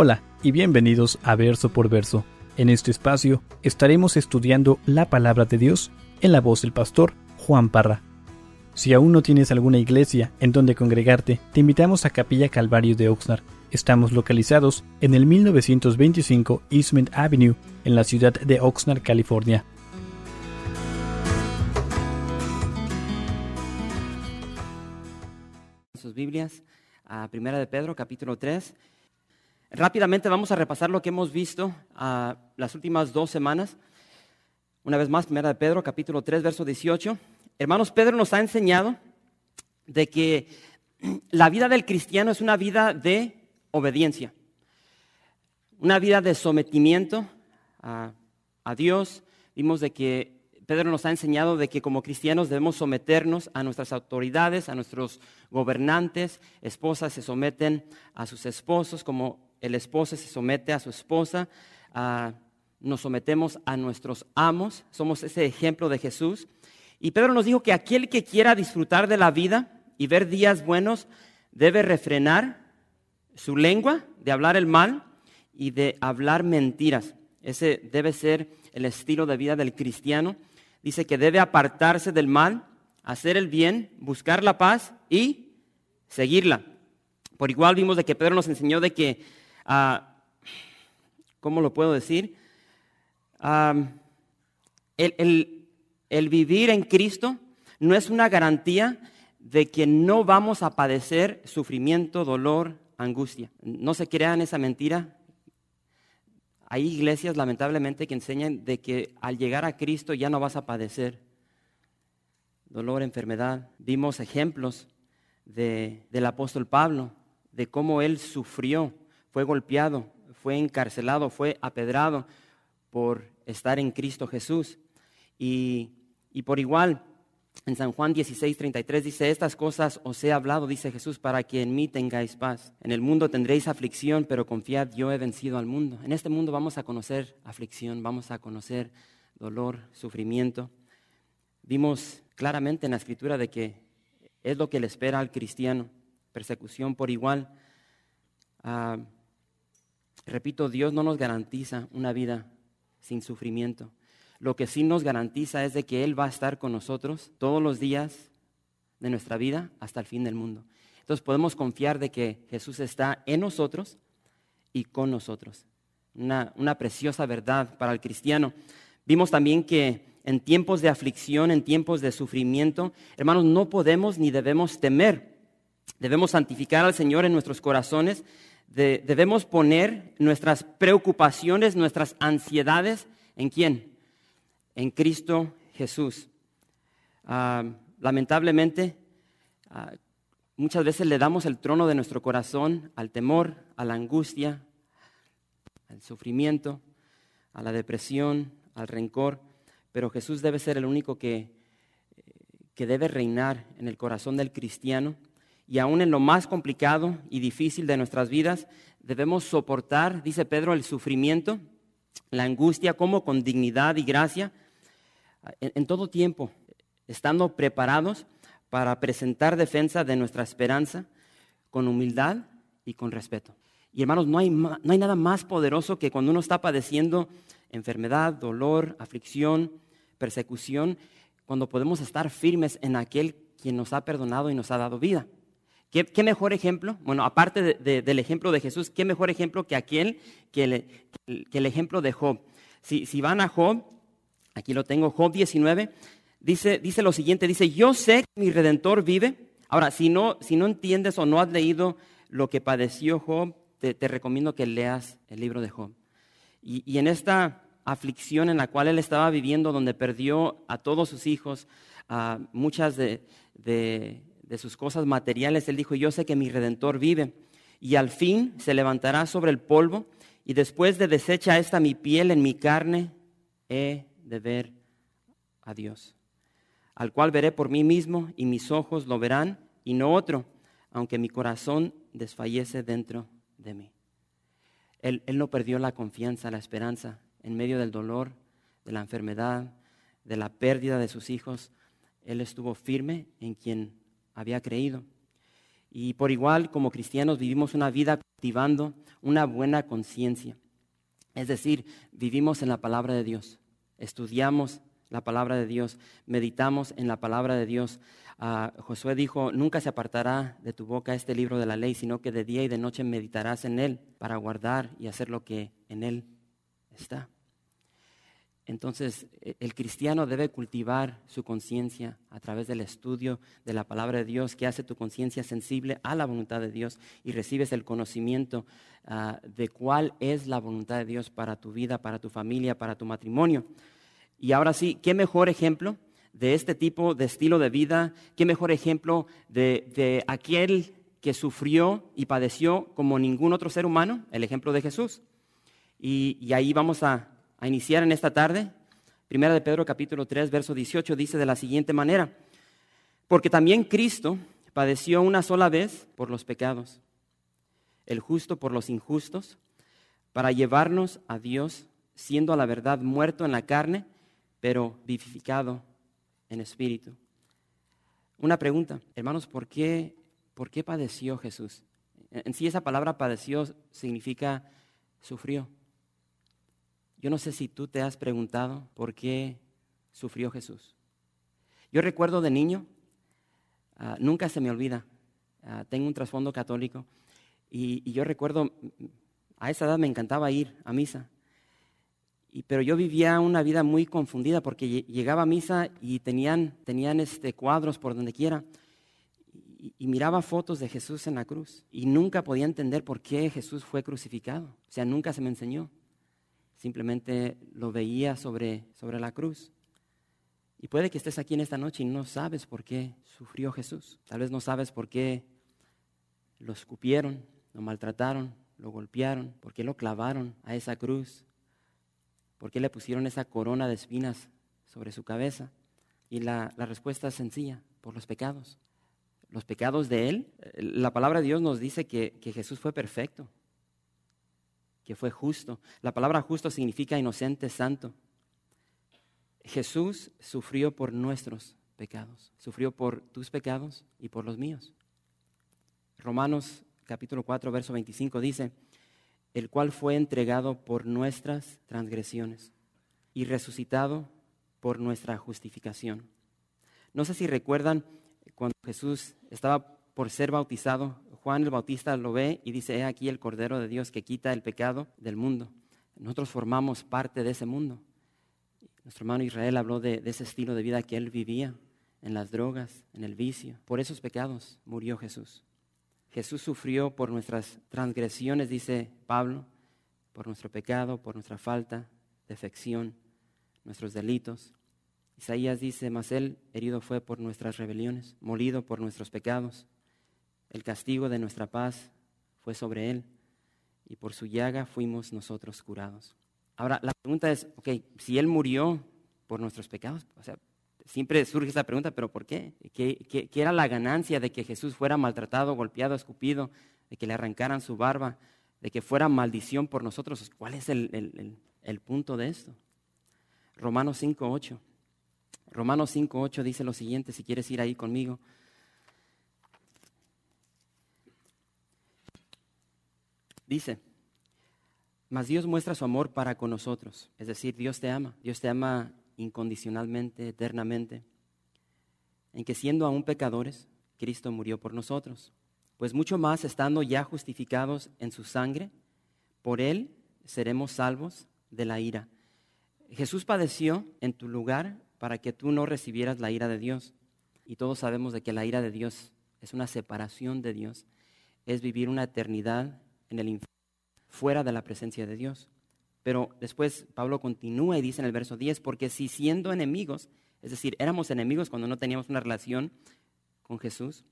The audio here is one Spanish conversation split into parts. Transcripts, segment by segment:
Hola y bienvenidos a Verso por Verso. En este espacio estaremos estudiando la palabra de Dios en la voz del pastor Juan Parra. Si aún no tienes alguna iglesia en donde congregarte, te invitamos a Capilla Calvario de Oxnard. Estamos localizados en el 1925 Eastman Avenue, en la ciudad de Oxnard, California. Sus Biblias a Primera de Pedro, capítulo 3. Rápidamente vamos a repasar lo que hemos visto a las últimas dos semanas. Una vez más, Primera de Pedro, capítulo 3, verso 18. Hermanos, Pedro nos ha enseñado de que la vida del cristiano es una vida de obediencia, una vida de sometimiento a, a Dios. Vimos de que Pedro nos ha enseñado de que como cristianos debemos someternos a nuestras autoridades, a nuestros gobernantes. Esposas se someten a sus esposos, como el esposo se somete a su esposa. nos sometemos a nuestros amos. Somos ese ejemplo de Jesús. Y Pedro nos dijo que aquel que quiera disfrutar de la vida y ver días buenos debe refrenar su lengua de hablar el mal y de hablar mentiras. Ese debe ser el estilo de vida del cristiano dice que debe apartarse del mal, hacer el bien, buscar la paz y seguirla. Por igual vimos de que Pedro nos enseñó de que, ah, ¿cómo lo puedo decir? Ah, el vivir en Cristo no es una garantía de que no vamos a padecer sufrimiento, dolor, angustia. No se crean esa mentira hay iglesias, lamentablemente, que enseñan de que al llegar a Cristo ya no vas a padecer dolor, enfermedad. Vimos ejemplos del apóstol Pablo, de cómo él sufrió, fue golpeado, fue encarcelado, fue apedrado por estar en Cristo Jesús. Y, y por igual, en San Juan 16, 33 dice, estas cosas os he hablado, dice Jesús, para que en mí tengáis paz. En el mundo tendréis aflicción, pero confiad, yo he vencido al mundo. En este mundo vamos a conocer aflicción, vamos a conocer dolor, sufrimiento. Vimos claramente en la escritura de que es lo que le espera al cristiano, persecución por igual. Ah, repito, Dios no nos garantiza una vida sin sufrimiento. Lo que sí nos garantiza es de que Él va a estar con nosotros todos los días de nuestra vida hasta el fin del mundo. Entonces podemos confiar de que Jesús está en nosotros y con nosotros. Una, una preciosa verdad para el cristiano. Vimos también que en tiempos de aflicción, en tiempos de sufrimiento, hermanos, no podemos ni debemos temer. Debemos santificar al Señor en nuestros corazones. Debemos poner nuestras preocupaciones, nuestras ansiedades, ¿en quién? en Cristo Jesús. Ah, lamentablemente, ah, muchas veces le damos el trono de nuestro corazón al temor, a la angustia, al sufrimiento, a la depresión, al rencor, pero Jesús debe ser el único que, que debe reinar en el corazón del cristiano. Y aún en lo más complicado y difícil de nuestras vidas, debemos soportar, dice Pedro, el sufrimiento, la angustia como con dignidad y gracia, en, todo tiempo, estando preparados para presentar defensa de nuestra esperanza con humildad y con respeto. Y hermanos, no hay, no hay nada más poderoso que cuando uno está padeciendo enfermedad, dolor, aflicción, persecución, cuando podemos estar firmes en aquel quien nos ha perdonado y nos ha dado vida. ¿Qué, mejor ejemplo? Bueno, aparte del ejemplo de Jesús, ¿qué mejor ejemplo que aquel que, el ejemplo de Job? Si, van a Job, Aquí lo tengo, Job 19. Dice, dice lo siguiente, dice, yo sé que mi redentor vive. Ahora, si no, si no entiendes o no has leído lo que padeció Job, te, recomiendo que leas el libro de Job. Y, en esta aflicción en la cual él estaba viviendo, donde perdió a todos sus hijos, a muchas de, de, de sus cosas materiales, él dijo, yo sé que mi redentor vive. Y al fin se levantará sobre el polvo, y después de deshecha esta mi piel en mi carne, he de ver a Dios, al cual veré por mí mismo y mis ojos lo verán y no otro, aunque mi corazón desfallece dentro de mí. Él, él no perdió la confianza, la esperanza en medio del dolor, de la enfermedad, de la pérdida de sus hijos. Él estuvo firme en quien había creído. Y por igual, como cristianos, vivimos una vida cultivando una buena conciencia. Es decir, vivimos en la palabra de Dios, estudiamos la palabra de Dios, meditamos en la palabra de Dios. Ah, Josué dijo, nunca se apartará de tu boca este libro de la ley, sino que de día y de noche meditarás en él para guardar y hacer lo que en él está. Entonces, e, el cristiano debe cultivar su conciencia a través del estudio de la palabra de Dios, que hace tu conciencia sensible a la voluntad de Dios y recibes el conocimiento ah, de cuál es la voluntad de Dios para tu vida, para tu familia, para tu matrimonio. Y ahora sí, ¿qué mejor ejemplo de este tipo de estilo de vida? ¿Qué mejor ejemplo de, aquel que sufrió y padeció como ningún otro ser humano? El ejemplo de Jesús. Y, ahí vamos a, a iniciar en esta tarde. Primera de Pedro capítulo 3, verso 18 dice de la siguiente manera, porque también Cristo padeció una sola vez por los pecados, el justo por los injustos, para llevarnos a Dios, siendo a la verdad muerto en la carne, pero vivificado en espíritu. Una pregunta, hermanos, ¿por qué, ¿por qué padeció Jesús? En sí esa palabra padeció significa sufrió. Yo no sé si tú te has preguntado por qué sufrió Jesús. Yo recuerdo de niño, ah, nunca se me olvida, ah, tengo un trasfondo católico y, yo recuerdo, a esa edad me encantaba ir a misa pero yo vivía una vida muy confundida porque llegaba a misa y tenían, tenían este, cuadros por donde quiera y, miraba fotos de Jesús en la cruz y nunca podía entender por qué Jesús fue crucificado. O sea, nunca se me enseñó. Simplemente lo veía sobre, sobre la cruz. Y puede que estés aquí en esta noche y no sabes por qué sufrió Jesús. Tal vez no sabes por qué lo escupieron, lo maltrataron, lo golpearon, por qué lo clavaron a esa cruz. ¿Por qué le pusieron esa corona de espinas sobre su cabeza? Y la, respuesta es sencilla, por los pecados. Los pecados de Él. Eh, la palabra de Dios nos dice que, que Jesús fue perfecto, que fue justo. La palabra justo significa inocente, santo. Jesús sufrió por nuestros pecados, sufrió por tus pecados y por los míos. Romanos capítulo 4, verso 25 dice, el cual fue entregado por nuestras transgresiones y resucitado por nuestra justificación. No sé si recuerdan cuando Jesús estaba por ser bautizado, Juan el Bautista lo ve y dice, he aquí el Cordero de Dios que quita el pecado del mundo. Nosotros formamos parte de ese mundo. Nuestro hermano Israel habló de, de ese estilo de vida que él vivía, en las drogas, en el vicio. Por esos pecados murió Jesús. Jesús sufrió por nuestras transgresiones, dice Pablo, por nuestro pecado, por nuestra falta, defección, nuestros delitos. Isaías dice, mas él herido fue por nuestras rebeliones, molido por nuestros pecados. El castigo de nuestra paz fue sobre él y por su llaga fuimos nosotros curados. Ahora, la pregunta es, ok, si él murió por nuestros pecados, o sea, siempre surge esa pregunta, pero ¿por qué? ¿Qué, era la ganancia de que Jesús fuera maltratado, golpeado, escupido, de que le arrancaran su barba, de que fuera maldición por nosotros? ¿Cuál es el, el punto de esto? Romanos 5.8. Romanos 5.8 dice lo siguiente, si quieres ir ahí conmigo. Dice, mas Dios muestra su amor para con nosotros, es decir, Dios te ama, Dios te ama incondicionalmente, eternamente, en que siendo aún pecadores, Cristo murió por nosotros. Pues mucho más estando ya justificados en su sangre, por él seremos salvos de la ira. Jesús padeció en tu lugar para que tú no recibieras la ira de Dios. Y todos sabemos de que la ira de Dios es una separación de Dios, es vivir una eternidad en el infierno, fuera de la presencia de Dios. Pero después Pablo continúa y dice en el verso 10, porque si siendo enemigos, es decir, éramos enemigos cuando no teníamos una relación con Jesús,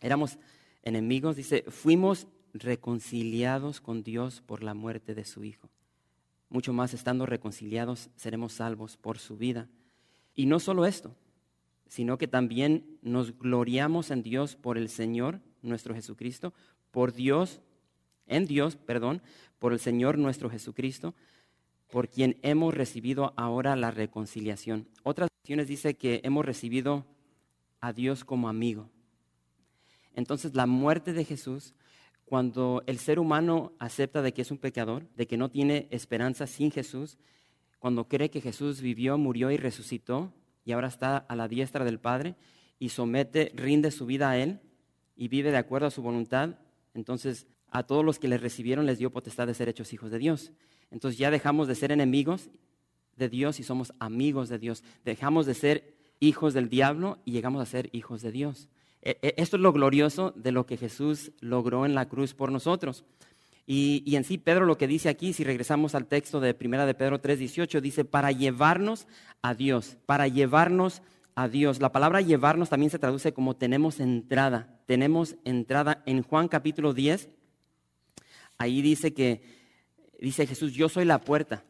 éramos enemigos, dice, fuimos reconciliados con Dios por la muerte de su Hijo. Mucho más estando reconciliados seremos salvos por su vida. Y no solo esto, sino que también nos gloriamos en Dios por el Señor, nuestro Jesucristo, por Dios, en Dios, perdón, por el Señor nuestro Jesucristo, por quien hemos recibido ahora la reconciliación. Otras versiones dice que hemos recibido a Dios como amigo. Entonces la muerte de Jesús, cuando el ser humano acepta de que es un pecador, de que no tiene esperanza sin Jesús, cuando cree que Jesús vivió, murió y resucitó y ahora está a la diestra del Padre y somete, rinde su vida a Él y vive de acuerdo a su voluntad, entonces a todos los que le recibieron les dio potestad de ser hechos hijos de Dios. Entonces ya dejamos de ser enemigos de Dios y somos amigos de Dios. Dejamos de ser hijos del diablo y llegamos a ser hijos de Dios. E, e, esto es lo glorioso de lo que Jesús logró en la cruz por nosotros. Y, en sí, Pedro lo que dice aquí, si regresamos al texto de Primera de Pedro 3:18, dice, para llevarnos a Dios, para llevarnos a Dios. La palabra llevarnos también se traduce como tenemos entrada. Tenemos entrada en Juan capítulo 10. Ahí dice que, dice Jesús, yo soy la puerta.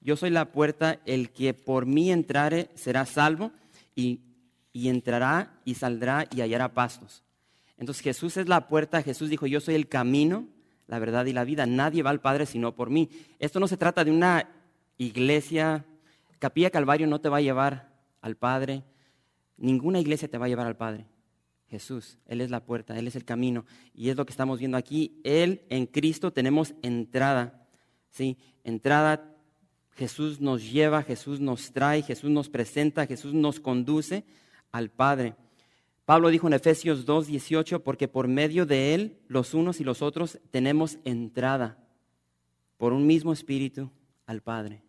Yo soy la puerta, el que por mí entrare será salvo y, entrará y saldrá y hallará pastos. Entonces Jesús es la puerta, Jesús dijo, yo soy el camino, la verdad y la vida, nadie va al Padre sino por mí. Esto no se trata de una iglesia, Capilla Calvario no te va a llevar al Padre, ninguna iglesia te va a llevar al Padre. Jesús, Él es la puerta, Él es el camino. Y es lo que estamos viendo aquí. Él en Cristo tenemos entrada. ¿sí? Entrada Jesús nos lleva, Jesús nos trae, Jesús nos presenta, Jesús nos conduce al Padre. Pablo dijo en Efesios 2, 18, porque por medio de Él los unos y los otros tenemos entrada por un mismo espíritu al Padre.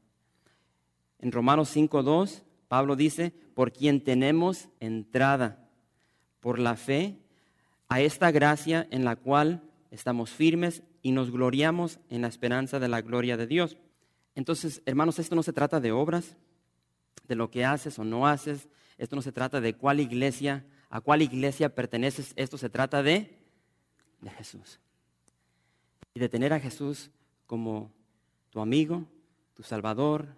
En Romanos 5, 2, Pablo dice, por quien tenemos entrada por la fe a esta gracia en la cual estamos firmes y nos gloriamos en la esperanza de la gloria de Dios. Entonces, hermanos, esto no se trata de obras, de lo que haces o no haces. Esto no se trata de cuál iglesia, a cuál iglesia perteneces. Esto se trata de, de Jesús. Y de tener a Jesús como tu amigo, tu salvador,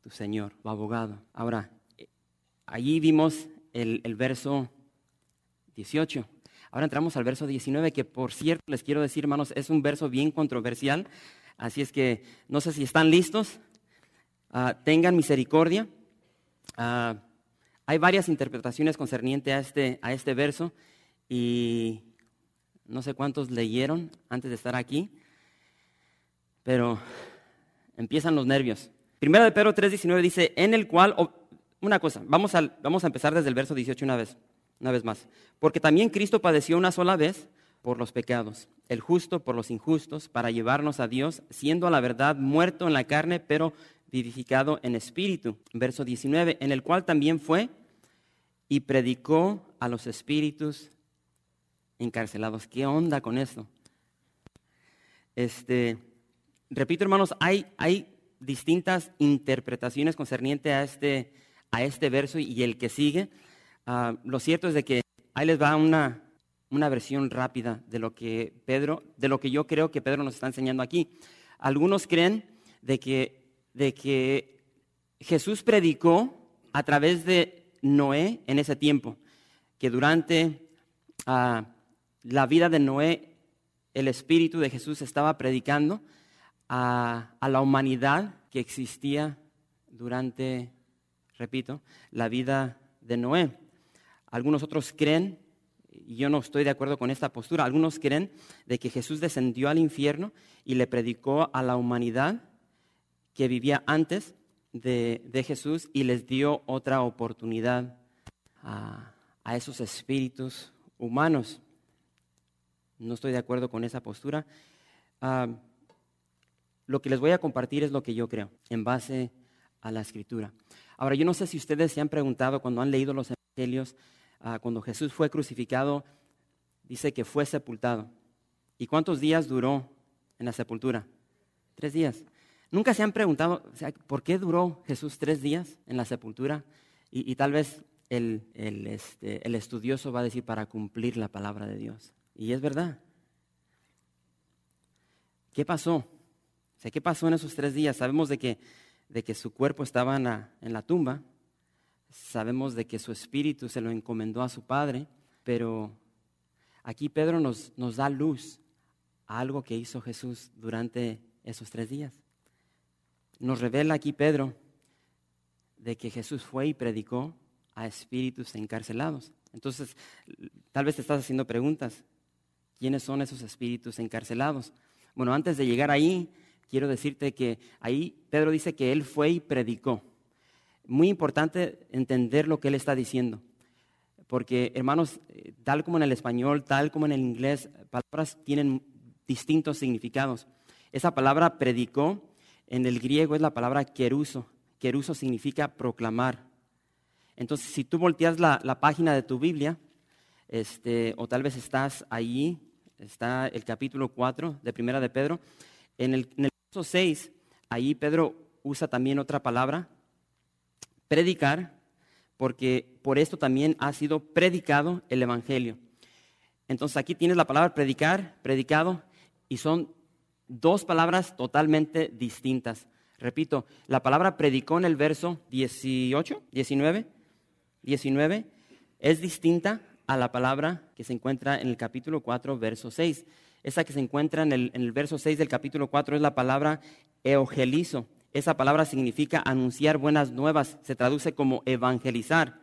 tu Señor, tu abogado. Ahora, allí vimos el, el verso 18. Ahora entramos al verso 19, que por cierto les quiero decir, hermanos, es un verso bien controversial Así es que no sé si están listos. Ah, tengan misericordia. Ah, hay varias interpretaciones concernientes a este, a este verso y no sé cuántos leyeron antes de estar aquí, pero empiezan los nervios. Primero de Pedro 3:19 dice, en el cual, una cosa, vamos vamos a empezar desde el verso 18 una vez, una vez más, porque también Cristo padeció una sola vez por los pecados, el justo por los injustos, para llevarnos a Dios, siendo a la verdad muerto en la carne, pero vivificado en espíritu. Verso 19, en el cual también fue y predicó a los espíritus encarcelados. ¿Qué onda con esto? Este, repito, hermanos, hay, hay distintas interpretaciones concernientes a este, a este verso y el que sigue. Ah, lo cierto es de que ahí les va una, una versión rápida de lo que Pedro, de lo que yo creo que Pedro nos está enseñando aquí. Algunos creen de que, de que Jesús predicó a través de Noé en ese tiempo, que durante ah, la vida de Noé el Espíritu de Jesús estaba predicando a, a la humanidad que existía durante, repito, la vida de Noé. Algunos otros creen y yo no estoy de acuerdo con esta postura. Algunos creen de que Jesús descendió al infierno y le predicó a la humanidad que vivía antes de, Jesús y les dio otra oportunidad a, esos espíritus humanos. No estoy de acuerdo con esa postura. Ah, lo que les voy a compartir es lo que yo creo, en base a la escritura. Ahora, yo no sé si ustedes se han preguntado cuando han leído los evangelios, Ah, cuando Jesús fue crucificado, dice que fue sepultado. ¿Y cuántos días duró en la sepultura? Tres días. ¿Nunca se han preguntado por qué duró Jesús tres días en la sepultura? Y, tal vez este, el, estudioso va a decir para cumplir la palabra de Dios. Y es verdad. ¿Qué pasó? ¿Qué pasó en esos tres días? Sabemos de que, de que su cuerpo estaba en la tumba, Sabemos de que su espíritu se lo encomendó a su Padre, pero aquí Pedro nos, nos da luz a algo que hizo Jesús durante esos tres días. Nos revela aquí Pedro de que Jesús fue y predicó a espíritus encarcelados. Entonces, tal vez te estás haciendo preguntas. ¿Quiénes son esos espíritus encarcelados? Bueno, antes de llegar ahí, quiero decirte que ahí Pedro dice que él fue y predicó. Muy importante entender lo que él está diciendo. Porque, hermanos, eh, tal como en el español, tal como en el inglés, palabras tienen distintos significados. Esa palabra predicó en el griego es la palabra queruso. Queruso significa proclamar. Entonces, si tú volteas la, página de tu Biblia, este, o tal vez estás ahí, está el capítulo 4 de Primera de Pedro, en el, en el verso 6, ahí Pedro usa también otra palabra, predicar, porque por esto también ha sido predicado el Evangelio. Entonces aquí tienes la palabra predicar, predicado, y son dos palabras totalmente distintas. Repito, la palabra predicó en el verso 18, 19, 19 es distinta a la palabra que se encuentra en el capítulo 4, verso 6. Esa que se encuentra en el, verso 6 del capítulo 4 es la palabra eogelizo. Esa palabra significa anunciar buenas nuevas, se traduce como evangelizar.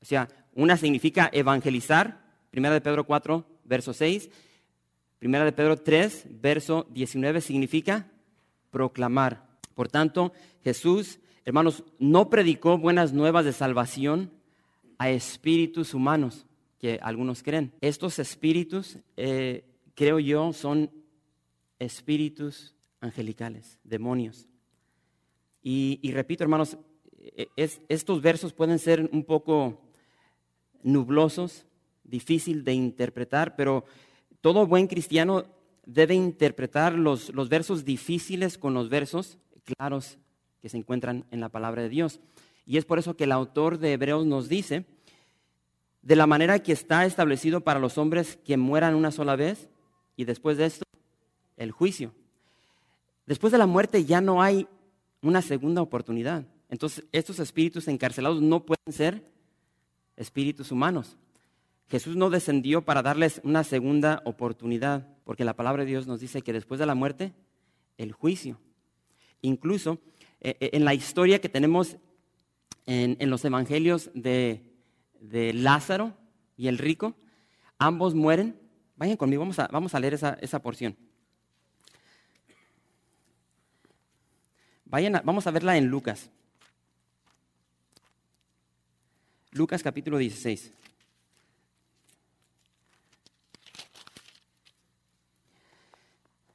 O sea, una significa evangelizar, primera de Pedro 4, verso 6. Primera de Pedro 3, verso 19 significa proclamar. Por tanto, Jesús Hermanos, no predicó buenas nuevas de salvación a espíritus humanos, que algunos creen. Estos espíritus, eh, creo yo, son espíritus angelicales, demonios. Y, repito, hermanos, e, estos versos pueden ser un poco nublosos, difícil de interpretar, pero todo buen cristiano debe interpretar los, los versos difíciles con los versos claros que se encuentran en la palabra de Dios. Y es por eso que el autor de Hebreos nos dice, de la manera que está establecido para los hombres que mueran una sola vez y después de esto, el juicio. Después de la muerte ya no hay una segunda oportunidad. Entonces, estos espíritus encarcelados no pueden ser espíritus humanos. Jesús no descendió para darles una segunda oportunidad, porque la palabra de Dios nos dice que después de la muerte, el juicio. Incluso eh, eh, en la historia que tenemos en, los evangelios de, Lázaro y el rico, ambos mueren. Vayan conmigo, vamos a, leer esa porción. Vayan vamos a verla en Lucas. Lucas capítulo 16.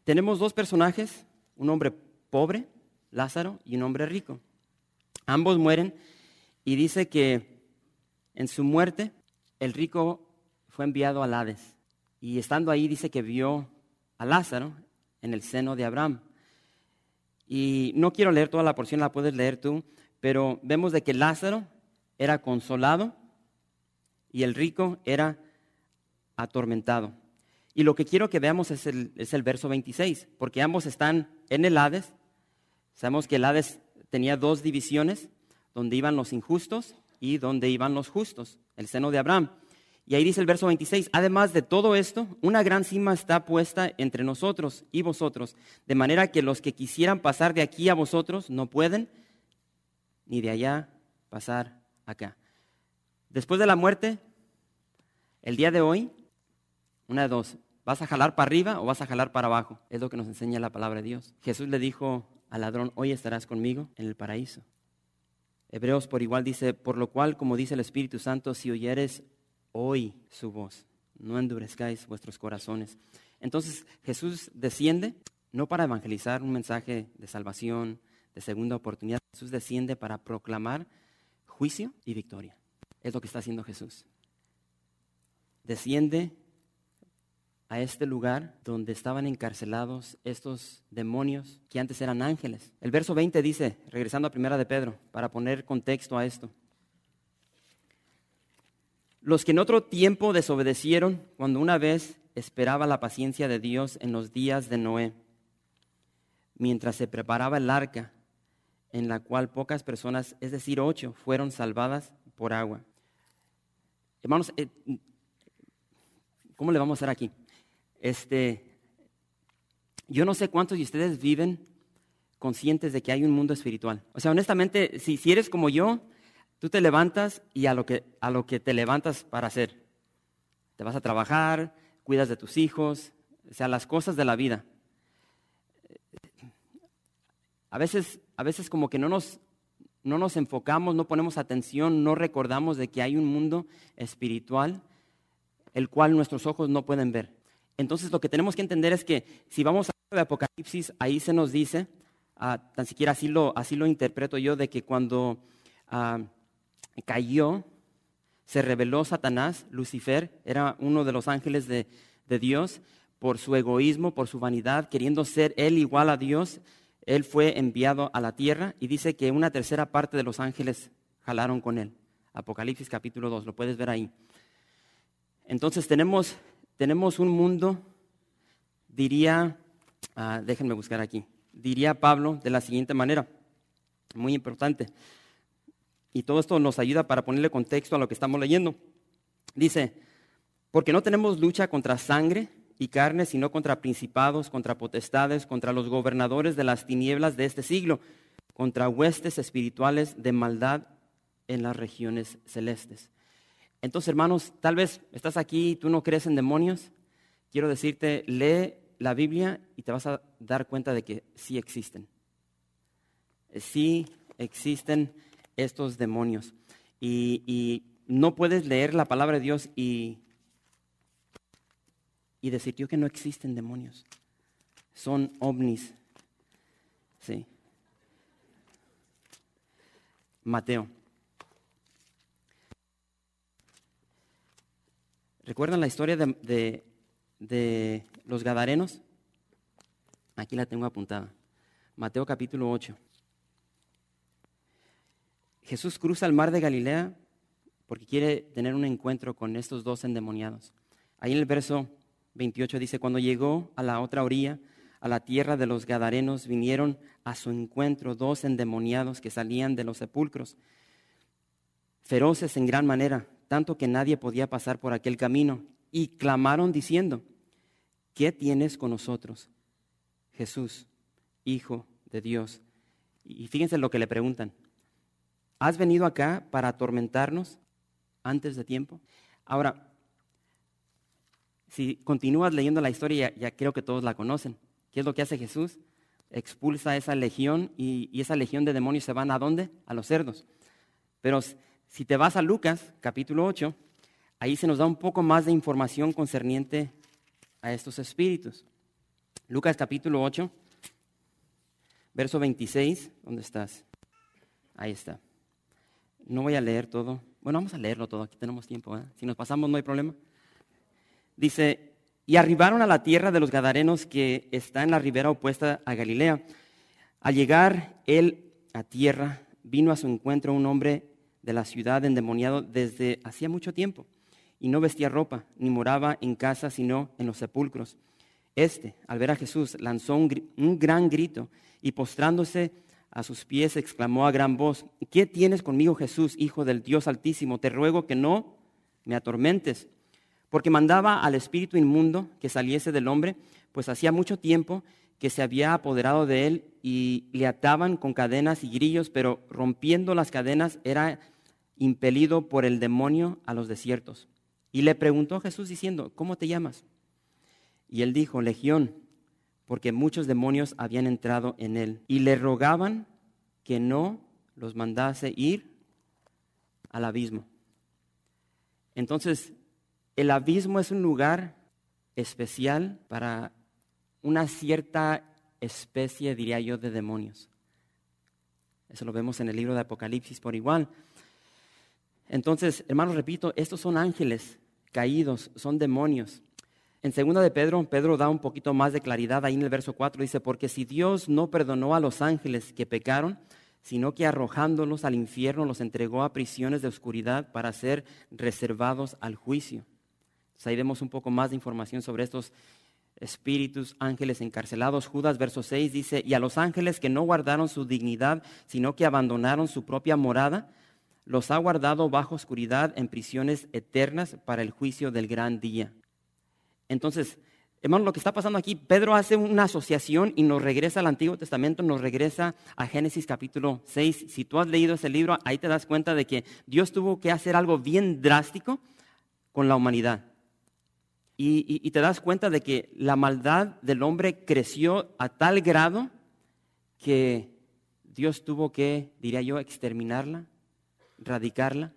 Tenemos dos personajes, un hombre pobre Lázaro y un hombre rico. Ambos mueren y dice que en su muerte el rico fue enviado al Hades y estando ahí dice que vio a Lázaro en el seno de Abraham. Y no quiero leer toda la porción, la puedes leer tú, pero vemos de que Lázaro era consolado y el rico era atormentado. Y lo que quiero que veamos es el, es el verso 26, porque ambos están en el Hades Sabemos que el Hades tenía dos divisiones, donde iban los injustos y donde iban los justos, el seno de Abraham. Y ahí dice el verso 26, además de todo esto, una gran cima está puesta entre nosotros y vosotros, de manera que los que quisieran pasar de aquí a vosotros no pueden, ni de allá pasar acá. Después de la muerte, el día de hoy, una de dos, ¿vas a jalar para arriba o vas a jalar para abajo? Es lo que nos enseña la palabra de Dios. Jesús le dijo al ladrón, hoy estarás conmigo en el paraíso. Hebreos por igual dice, por lo cual, como dice el Espíritu Santo, si oyeres hoy su voz, no endurezcáis vuestros corazones. Entonces Jesús desciende no para evangelizar un mensaje de salvación, de segunda oportunidad, Jesús desciende para proclamar juicio y victoria. Es lo que está haciendo Jesús. Desciende a este lugar donde estaban encarcelados estos demonios que antes eran ángeles. El verso 20 dice, regresando a primera de Pedro, para poner contexto a esto. Los que en otro tiempo desobedecieron cuando una vez esperaba la paciencia de Dios en los días de Noé, mientras se preparaba el arca, en la cual pocas personas, es decir, ocho, fueron salvadas por agua. Hermanos, eh, ¿cómo le vamos a hacer aquí? Este, yo no sé cuántos de ustedes viven conscientes de que hay un mundo espiritual. O sea, honestamente, si, si eres como yo, Tú te levantas y a lo que, a lo que te levantas para hacer. Te vas a trabajar, cuidas de tus hijos, o sea, las cosas de la vida. A veces, a veces como que no nos, no nos enfocamos, no ponemos atención, no recordamos de que hay un mundo espiritual el cual nuestros ojos no pueden ver. Entonces lo que tenemos que entender es que si vamos a Apocalipsis, ahí se nos dice, ah, tan siquiera así lo, así lo interpreto yo, de que cuando ah, cayó, se reveló Satanás, Lucifer, era uno de los ángeles de, Dios, por su egoísmo, por su vanidad, queriendo ser él igual a Dios, él fue enviado a la tierra y dice que una tercera parte de los ángeles jalaron con él. Apocalipsis capítulo 2, lo puedes ver ahí. Entonces tenemos, tenemos un mundo, diría, ah, déjenme buscar aquí, diría Pablo de la siguiente manera, muy importante. Y todo esto nos ayuda para ponerle contexto a lo que estamos leyendo. Dice, porque no tenemos lucha contra sangre y carne, sino contra principados, contra potestades, contra los gobernadores de las tinieblas de este siglo, contra huestes espirituales de maldad en las regiones celestes. Entonces, hermanos, tal vez estás aquí y tú no crees en demonios. Quiero decirte, lee la Biblia y te vas a dar cuenta de que sí existen. Sí existen estos demonios. Y, no puedes leer la palabra de Dios y, y decir yo que no existen demonios. Son ovnis. Sí. Mateo. ¿Recuerdan la historia de, de los Gadarenos? Aquí la tengo apuntada. Mateo capítulo 8. Jesús cruza el mar de Galilea porque quiere tener un encuentro con estos dos endemoniados. Ahí en el verso 28 dice, cuando llegó a la otra orilla, a la tierra de los Gadarenos, vinieron a su encuentro dos endemoniados que salían de los sepulcros, feroces en gran manera, tanto que nadie podía pasar por aquel camino, y clamaron diciendo, ¿qué tienes con nosotros? Jesús, Hijo de Dios. Y fíjense lo que le preguntan. ¿Has venido acá para atormentarnos antes de tiempo? Ahora, si continúas leyendo la historia, ya, creo que todos la conocen. ¿Qué es lo que hace Jesús? Expulsa a esa legión y, y esa legión de demonios se van a dónde? A los cerdos. Pero si te vas a Lucas, capítulo 8, ahí se nos da un poco más de información concerniente a estos espíritus. Lucas capítulo 8, verso 26, ¿dónde estás? Ahí está. No voy a leer todo. Bueno, vamos a leerlo todo, aquí tenemos tiempo. Si nos pasamos no hay problema. Dice, y arribaron a la tierra de los Gadarenos que está en la ribera opuesta a Galilea. Al llegar él a tierra, vino a su encuentro un hombre de la ciudad endemoniado desde hacía mucho tiempo, y no vestía ropa, ni moraba en casa, sino en los sepulcros. Este, al ver a Jesús, lanzó un gran grito y postrándose a sus pies exclamó a gran voz, ¿qué tienes conmigo Jesús, Hijo del Dios Altísimo? Te ruego que no me atormentes, porque mandaba al espíritu inmundo que saliese del hombre, pues hacía mucho tiempo que se había apoderado de él y le ataban con cadenas y grillos, pero rompiendo las cadenas era impelido por el demonio a los desiertos. Y le preguntó Jesús diciendo, ¿cómo te llamas? Y él dijo, Legión porque muchos demonios habían entrado en él y le rogaban que no los mandase ir al abismo. Entonces, el abismo es un lugar especial para una cierta especie, diría yo, de demonios. Eso lo vemos en el libro de Apocalipsis por igual. Entonces, hermanos, repito, estos son ángeles caídos, son demonios. En segunda de Pedro, Pedro da un poquito más de claridad ahí en el verso 4, dice, porque si Dios no perdonó a los ángeles que pecaron, sino que arrojándolos al infierno los entregó a prisiones de oscuridad para ser reservados al juicio. Ahí vemos un poco más de información sobre estos espíritus, ángeles encarcelados. Judas, verso 6, dice, y a los ángeles que no guardaron su dignidad, sino que abandonaron su propia morada, los ha guardado bajo oscuridad en prisiones eternas para el juicio del gran día. Entonces, Hermano, lo que está pasando aquí, Pedro hace una asociación y nos regresa al Antiguo Testamento, nos regresa a Génesis capítulo 6. Si tú has leído ese libro, ahí te das cuenta de que Dios tuvo que hacer algo bien drástico con la humanidad. Y, y te das cuenta de que la maldad del hombre creció a tal grado que Dios tuvo que, diría yo, exterminarla, radicarla.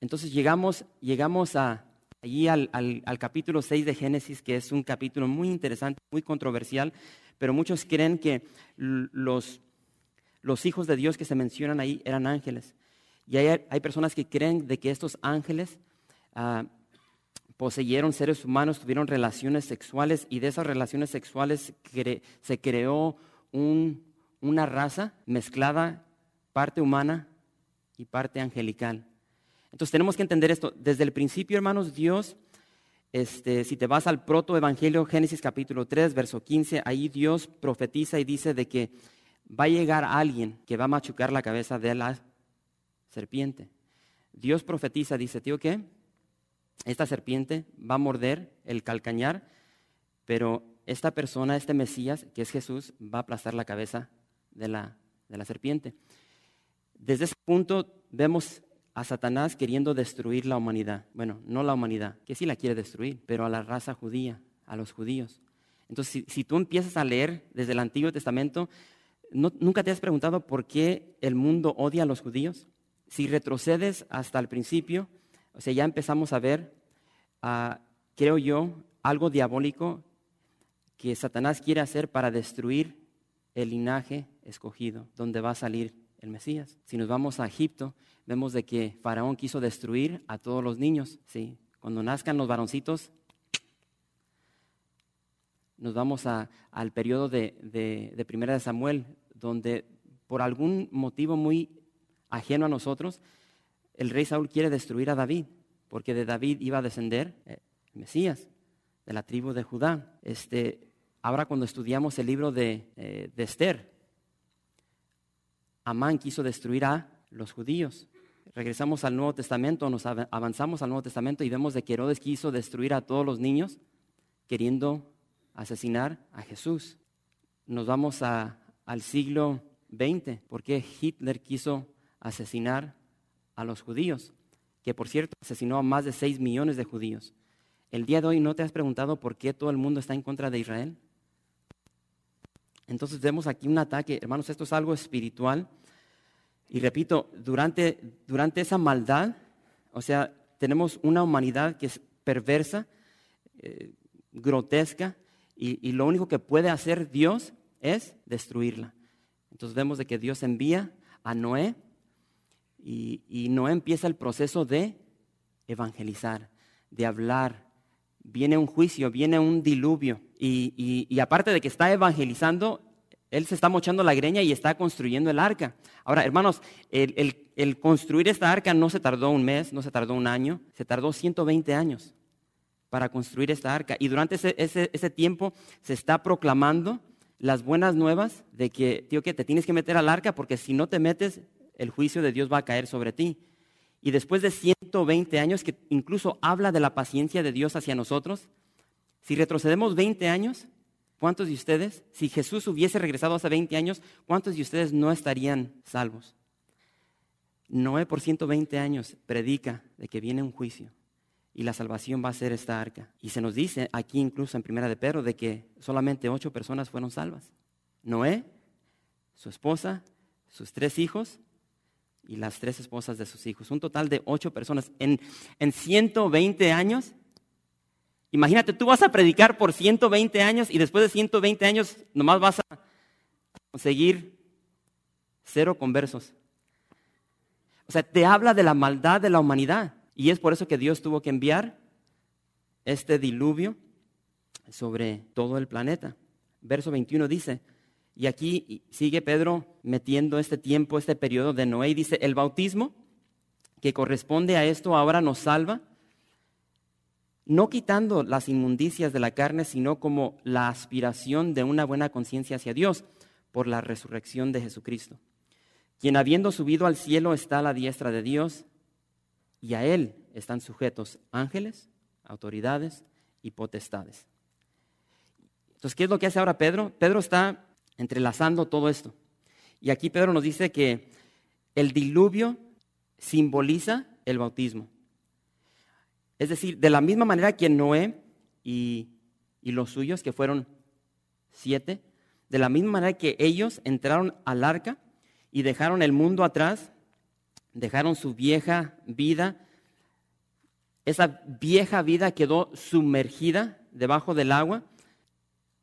Entonces llegamos, llegamos a, allí al, capítulo 6 de Génesis, que es un capítulo muy interesante, muy controversial, pero muchos creen que los, los hijos de Dios que se mencionan ahí eran ángeles. Y hay, hay personas que creen de que estos ángeles ah, poseyeron seres humanos, tuvieron relaciones sexuales y de esas relaciones sexuales se creó una raza mezclada, parte humana y parte angelical. Entonces tenemos que entender esto. Desde el principio, hermanos, Dios, este, si te vas al protoevangelio, Génesis capítulo 3, verso 15, ahí Dios profetiza y dice de que va a llegar alguien que va a machucar la cabeza de la serpiente. Dios profetiza, dice, tío, ¿qué? Esta serpiente va a morder el calcañar, pero esta persona, este Mesías, que es Jesús, va a aplastar la cabeza de la, de la serpiente. Desde ese punto vemos a Satanás queriendo destruir la humanidad. Bueno, no la humanidad, que sí la quiere destruir, pero a la raza judía, a los judíos. Entonces, si, tú empiezas a leer desde el Antiguo Testamento, ¿nunca te has preguntado por qué el mundo odia a los judíos? Si retrocedes hasta el principio, o sea, ya empezamos a ver, ah, creo yo, algo diabólico que Satanás quiere hacer para destruir el linaje escogido, donde va a salir el Mesías. Si nos vamos a Egipto, vemos de que Faraón quiso destruir a todos los niños. ¿sí? Cuando nazcan los varoncitos, nos vamos al periodo de, de, Primera de Samuel, donde por algún motivo muy ajeno a nosotros, el rey Saúl quiere destruir a David, porque de David iba a descender eh, el Mesías, de la tribu de Judá. Este, ahora cuando estudiamos el libro de, eh, de Esther, Amán quiso destruir a los judíos. Regresamos al Nuevo Testamento, nos avanzamos al Nuevo Testamento y vemos de que Herodes quiso destruir a todos los niños queriendo asesinar a Jesús. Nos vamos al siglo XX, porque Hitler quiso asesinar a los judíos, que por cierto asesinó a más de 6 millones de judíos. El día de hoy no te has preguntado por qué todo el mundo está en contra de Israel. Entonces vemos aquí un ataque, hermanos, esto es algo espiritual. Y repito, durante, durante esa maldad, o sea, tenemos una humanidad que es perversa, eh, grotesca, y, lo único que puede hacer Dios es destruirla. Entonces vemos de que Dios envía a Noé y, y Noé empieza el proceso de evangelizar, de hablar. Viene un juicio, viene un diluvio. Y, aparte de que está evangelizando, él se está mochando la greña y está construyendo el arca. Ahora, hermanos, el, construir esta arca no se tardó un mes, no se tardó un año, se tardó 120 años para construir esta arca. Y durante ese, tiempo se está proclamando las buenas nuevas de que, tío, que te tienes que meter al arca porque si no te metes, el juicio de Dios va a caer sobre ti. Y después de 120 años, que incluso habla de la paciencia de Dios hacia nosotros, si retrocedemos 20 años, ¿cuántos de ustedes, si Jesús hubiese regresado hace 20 años, cuántos de ustedes no estarían salvos? Noé por 120 años predica de que viene un juicio y la salvación va a ser esta arca. Y se nos dice aquí incluso en Primera de Pedro de que solamente ocho personas fueron salvas. Noé, su esposa, sus tres hijos y las tres esposas de sus hijos. Un total de ocho personas. En, en 120 años Imagínate, tú vas a predicar por 120 años y después de 120 años nomás vas a conseguir cero conversos. O sea, te habla de la maldad de la humanidad. Y es por eso que Dios tuvo que enviar este diluvio sobre todo el planeta. Verso 21 dice, y aquí sigue Pedro metiendo este tiempo, este periodo de Noé, y dice, el bautismo que corresponde a esto ahora nos salva no quitando las inmundicias de la carne, sino como la aspiración de una buena conciencia hacia Dios por la resurrección de Jesucristo, quien habiendo subido al cielo está a la diestra de Dios, y a Él están sujetos ángeles, autoridades y potestades. Entonces, ¿qué es lo que hace ahora Pedro? Pedro está entrelazando todo esto. Y aquí Pedro nos dice que el diluvio simboliza el bautismo. Es decir, de la misma manera que Noé y, y los suyos, que fueron siete, de la misma manera que ellos entraron al arca y dejaron el mundo atrás, dejaron su vieja vida, esa vieja vida quedó sumergida debajo del agua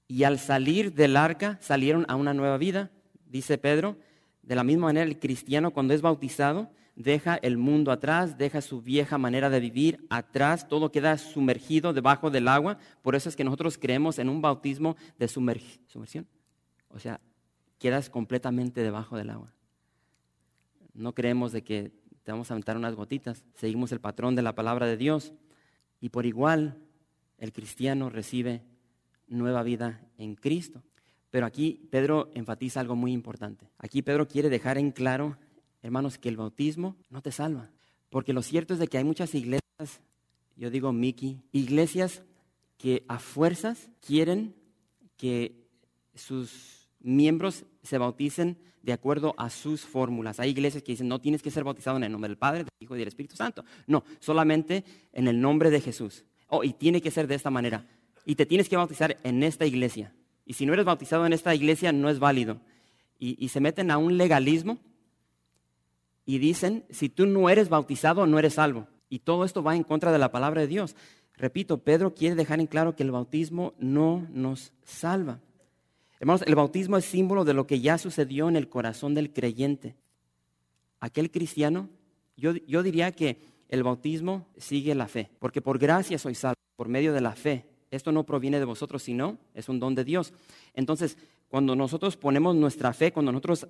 y al salir del arca salieron a una nueva vida, dice Pedro. De la misma manera el cristiano cuando es bautizado deja el mundo atrás, deja su vieja manera de vivir atrás, todo queda sumergido debajo del agua. Por eso es que nosotros creemos en un bautismo de sumersión. O sea, quedas completamente debajo del agua. No creemos de que te vamos a aventar unas gotitas, seguimos el patrón de la palabra de Dios. Y por igual, el cristiano recibe nueva vida en Cristo. Pero aquí Pedro enfatiza algo muy importante. Aquí Pedro quiere dejar en claro, hermanos, que el bautismo no te salva. Porque lo cierto es de que hay muchas iglesias, yo digo Miki, iglesias que a fuerzas quieren que sus miembros se bauticen de acuerdo a sus fórmulas. Hay iglesias que dicen, no tienes que ser bautizado en el nombre del Padre, del Hijo y del Espíritu Santo. No, solamente en el nombre de Jesús. Oh, y tiene que ser de esta manera. Y te tienes que bautizar en esta iglesia. Y si no eres bautizado en esta iglesia, no es válido. Y, y se meten a un legalismo y dicen, si tú no eres bautizado, no eres salvo. Y todo esto va en contra de la palabra de Dios. Repito, Pedro quiere dejar en claro que el bautismo no nos salva. Hermanos, el bautismo es símbolo de lo que ya sucedió en el corazón del creyente. Aquel cristiano, yo, yo diría que el bautismo sigue la fe, porque por gracia soy salvo, por medio de la fe. Esto no proviene de vosotros, sino es un don de Dios. Entonces, cuando nosotros ponemos nuestra fe, cuando nosotros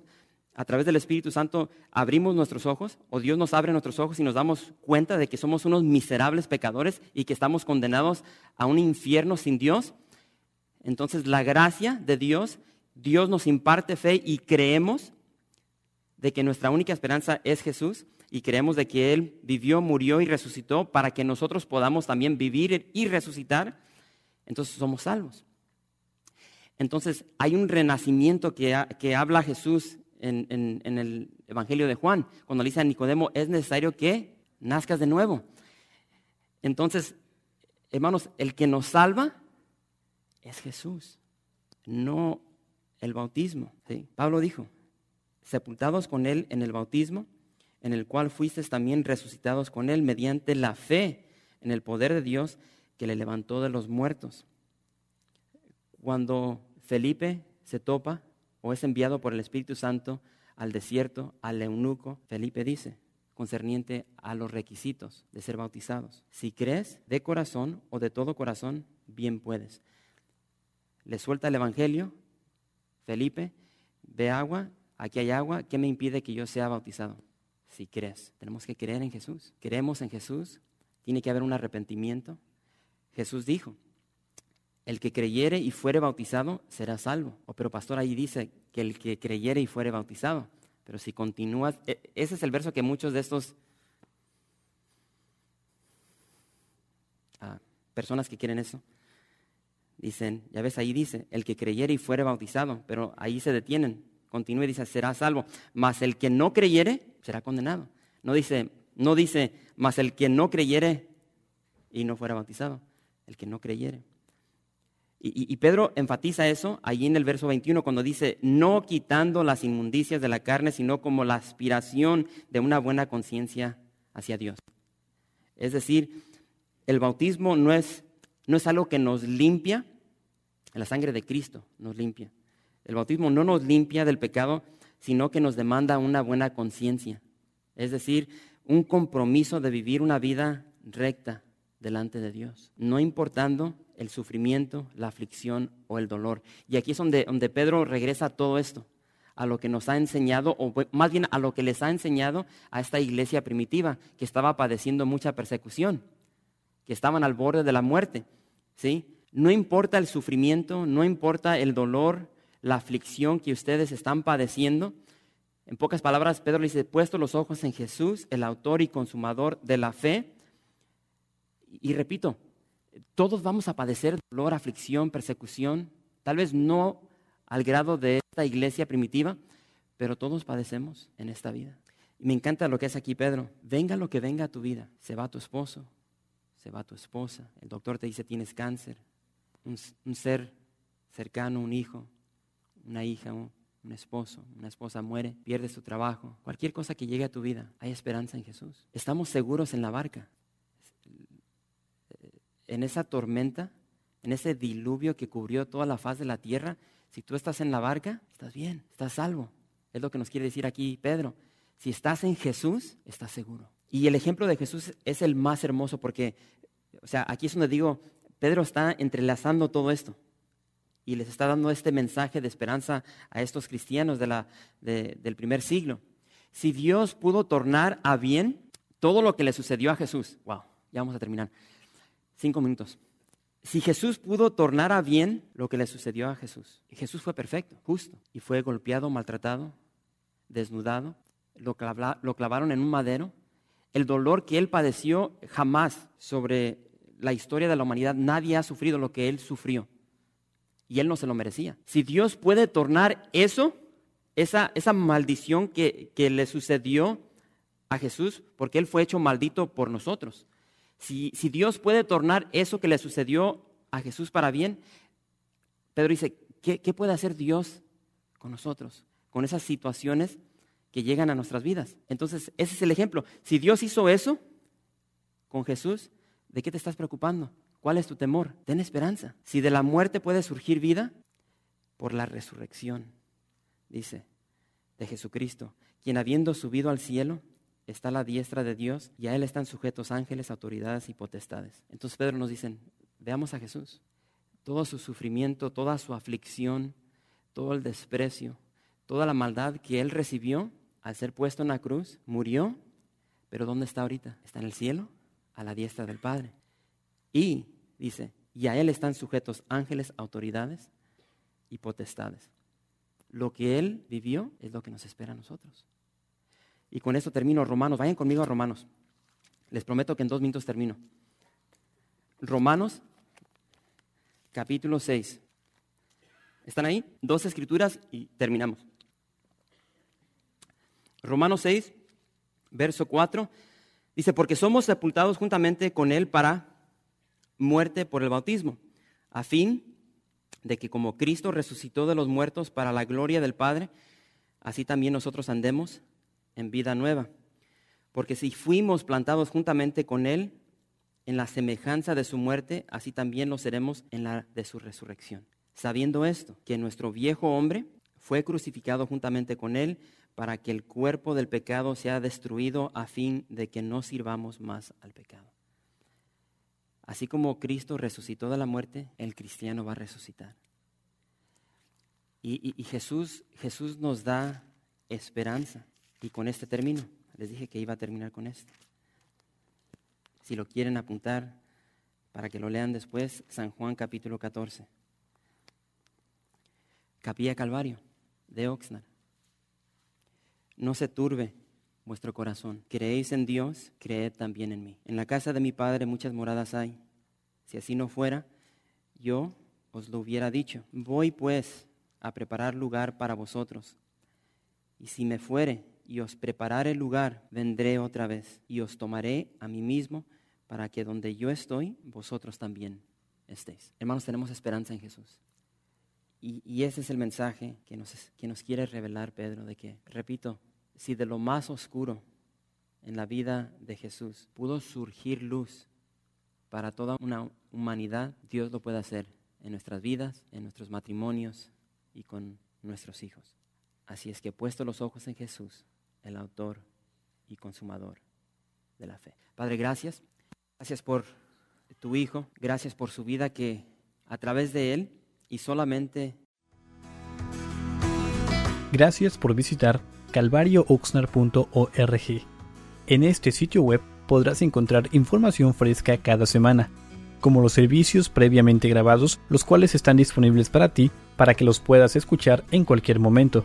a través del Espíritu Santo abrimos nuestros ojos, o Dios nos abre nuestros ojos y nos damos cuenta de que somos unos miserables pecadores y que estamos condenados a un infierno sin Dios, entonces la gracia de Dios, Dios nos imparte fe y creemos de que nuestra única esperanza es Jesús y creemos de que Él vivió, murió y resucitó para que nosotros podamos también vivir y resucitar, entonces somos salvos. Entonces hay un renacimiento que, que habla Jesús en, el Evangelio de Juan, cuando le dice a Nicodemo, es necesario que nazcas de nuevo. Entonces, hermanos, el que nos salva es Jesús, no el bautismo. Pablo dijo, sepultados con Él en el bautismo, en el cual fuisteis también resucitados con Él mediante la fe en el poder de Dios que le levantó de los muertos. Cuando Felipe se topa o es enviado por el Espíritu Santo al desierto, al eunuco, Felipe dice, concerniente a los requisitos de ser bautizados. Si crees de corazón o de todo corazón, bien puedes le suelta el Evangelio, Felipe, ve agua, aquí hay agua, ¿qué me impide que yo sea bautizado? Si crees, tenemos que creer en Jesús. Creemos en Jesús, tiene que haber un arrepentimiento. Jesús dijo, el que creyere y fuere bautizado será salvo. Oh, pero pastor ahí dice que el que creyere y fuere bautizado. Pero si continúas, e, ese es el verso que muchos de estos ah, personas que quieren eso, Dicen, ya ves, ahí dice, el que creyere y fuere bautizado, pero ahí se detienen. Continúe y dice, será salvo. Mas el que no creyere, será condenado. No dice, no dice, mas el que no creyere y no fuera bautizado. El que no creyere. Y, Pedro enfatiza eso ahí en el verso 21 cuando dice, no quitando las inmundicias de la carne, sino como la aspiración de una buena conciencia hacia Dios. Es decir, el bautismo no es no es algo que nos limpia, la sangre de Cristo nos limpia. El bautismo no nos limpia del pecado, sino que nos demanda una buena conciencia, es decir, un compromiso de vivir una vida recta delante de Dios, no importando el sufrimiento, la aflicción o el dolor. Y aquí es donde, donde Pedro regresa a todo esto, a lo que nos ha enseñado, o más bien a lo que les ha enseñado a esta iglesia primitiva, que estaba padeciendo mucha persecución, que estaban al borde de la muerte. ¿sí? No importa el sufrimiento, no importa el dolor, la aflicción que ustedes están padeciendo. En pocas palabras, Pedro le dice, puesto los ojos en Jesús, el autor y consumador de la fe. Y repito, Todos vamos a padecer dolor, aflicción, persecución, tal vez no al grado de esta iglesia primitiva, pero todos padecemos en esta vida. Y me encanta lo que es aquí Pedro. Venga lo que venga a tu vida. Se va tu esposo, se va tu esposa. El doctor te dice tienes cáncer. Un, ser cercano, un hijo, una hija, un, un esposo, una esposa muere, pierde su trabajo. Cualquier cosa que llegue a tu vida, hay esperanza en Jesús. Estamos seguros en la barca. En esa tormenta, en ese diluvio que cubrió toda la faz de la tierra, si tú estás en la barca, estás bien, estás salvo. Es lo que nos quiere decir aquí Pedro. Si estás en Jesús, estás seguro. Y el ejemplo de Jesús es el más hermoso porque, o sea, aquí es donde digo, Pedro está entrelazando todo esto y les está dando este mensaje de esperanza a estos cristianos de la, del primer siglo. Si Dios pudo tornar a bien todo lo que le sucedió a Jesús, wow, ya vamos a terminar. Cinco minutos. Si Jesús pudo tornar a bien lo que le sucedió a Jesús, Jesús fue perfecto, justo, y fue golpeado, maltratado, desnudado, lo, clavaron en un madero. El dolor que él padeció jamás sobre la historia de la humanidad, nadie ha sufrido lo que él sufrió. Y él no se lo merecía. Si Dios puede tornar eso, esa, esa maldición que, que le sucedió a Jesús, porque él fue hecho maldito por nosotros. Si, Dios puede tornar eso que le sucedió a Jesús para bien, Pedro dice, ¿qué, ¿qué, puede hacer Dios con nosotros? Con esas situaciones que llegan a nuestras vidas. Entonces, ese es el ejemplo. Si Dios hizo eso con Jesús, ¿de qué te estás preocupando? ¿Cuál es tu temor? Ten esperanza. Si de la muerte puede surgir vida, por la resurrección, dice, de Jesucristo, quien habiendo subido al cielo, está la diestra de Dios y a Él están sujetos ángeles, autoridades y potestades. Entonces Pedro nos dice, veamos a Jesús. Todo su sufrimiento, toda su aflicción, todo el desprecio, toda la maldad que Él recibió, al ser puesto en la cruz, murió, pero ¿dónde está ahorita? Está en el cielo, a la diestra del Padre. Y, dice, y a Él están sujetos ángeles, autoridades y potestades. Lo que Él vivió es lo que nos espera a nosotros. Y con eso termino Romanos. Vayan conmigo a Romanos. Les prometo que en dos minutos termino. Romanos, capítulo 6. ¿Están ahí? Dos escrituras y terminamos. Romanos 6, verso 4, dice, porque somos sepultados juntamente con Él para muerte por el bautismo, a fin de que como Cristo resucitó de los muertos para la gloria del Padre, así también nosotros andemos en vida nueva. Porque si fuimos plantados juntamente con Él en la semejanza de su muerte, así también lo seremos en la de su resurrección. Sabiendo esto, que nuestro viejo hombre fue crucificado juntamente con Él para que el cuerpo del pecado sea destruido a fin de que no sirvamos más al pecado. Así como Cristo resucitó de la muerte, el cristiano va a resucitar. Y, Jesús, Jesús nos da esperanza. Y con este término, les dije que iba a terminar con esto. Si lo quieren apuntar para que lo lean después, San Juan capítulo 14. Capilla Calvario de Oxnard. No se turbe vuestro corazón. Creéis en Dios, creed también en mí. En la casa de mi Padre muchas moradas hay. Si así no fuera, yo os lo hubiera dicho. Voy pues a preparar lugar para vosotros. Y si me fuere y os preparare lugar, vendré otra vez y os tomaré a mí mismo para que donde yo estoy, vosotros también estéis. Hermanos, tenemos esperanza en Jesús. Y, ese es el mensaje que nos, que nos quiere revelar Pedro, de que, repito, si de lo más oscuro en la vida de Jesús pudo surgir luz para toda una humanidad, Dios lo puede hacer en nuestras vidas, en nuestros matrimonios y con nuestros hijos. Así es que puesto los ojos en Jesús, el autor y consumador de la fe. Padre, gracias. Gracias por tu Hijo. Gracias por su vida que a través de Él y solamente... Gracias por visitar calvariooxnar.org. En este sitio web podrás encontrar información fresca cada semana, como los servicios previamente grabados, los cuales están disponibles para ti para que los puedas escuchar en cualquier momento.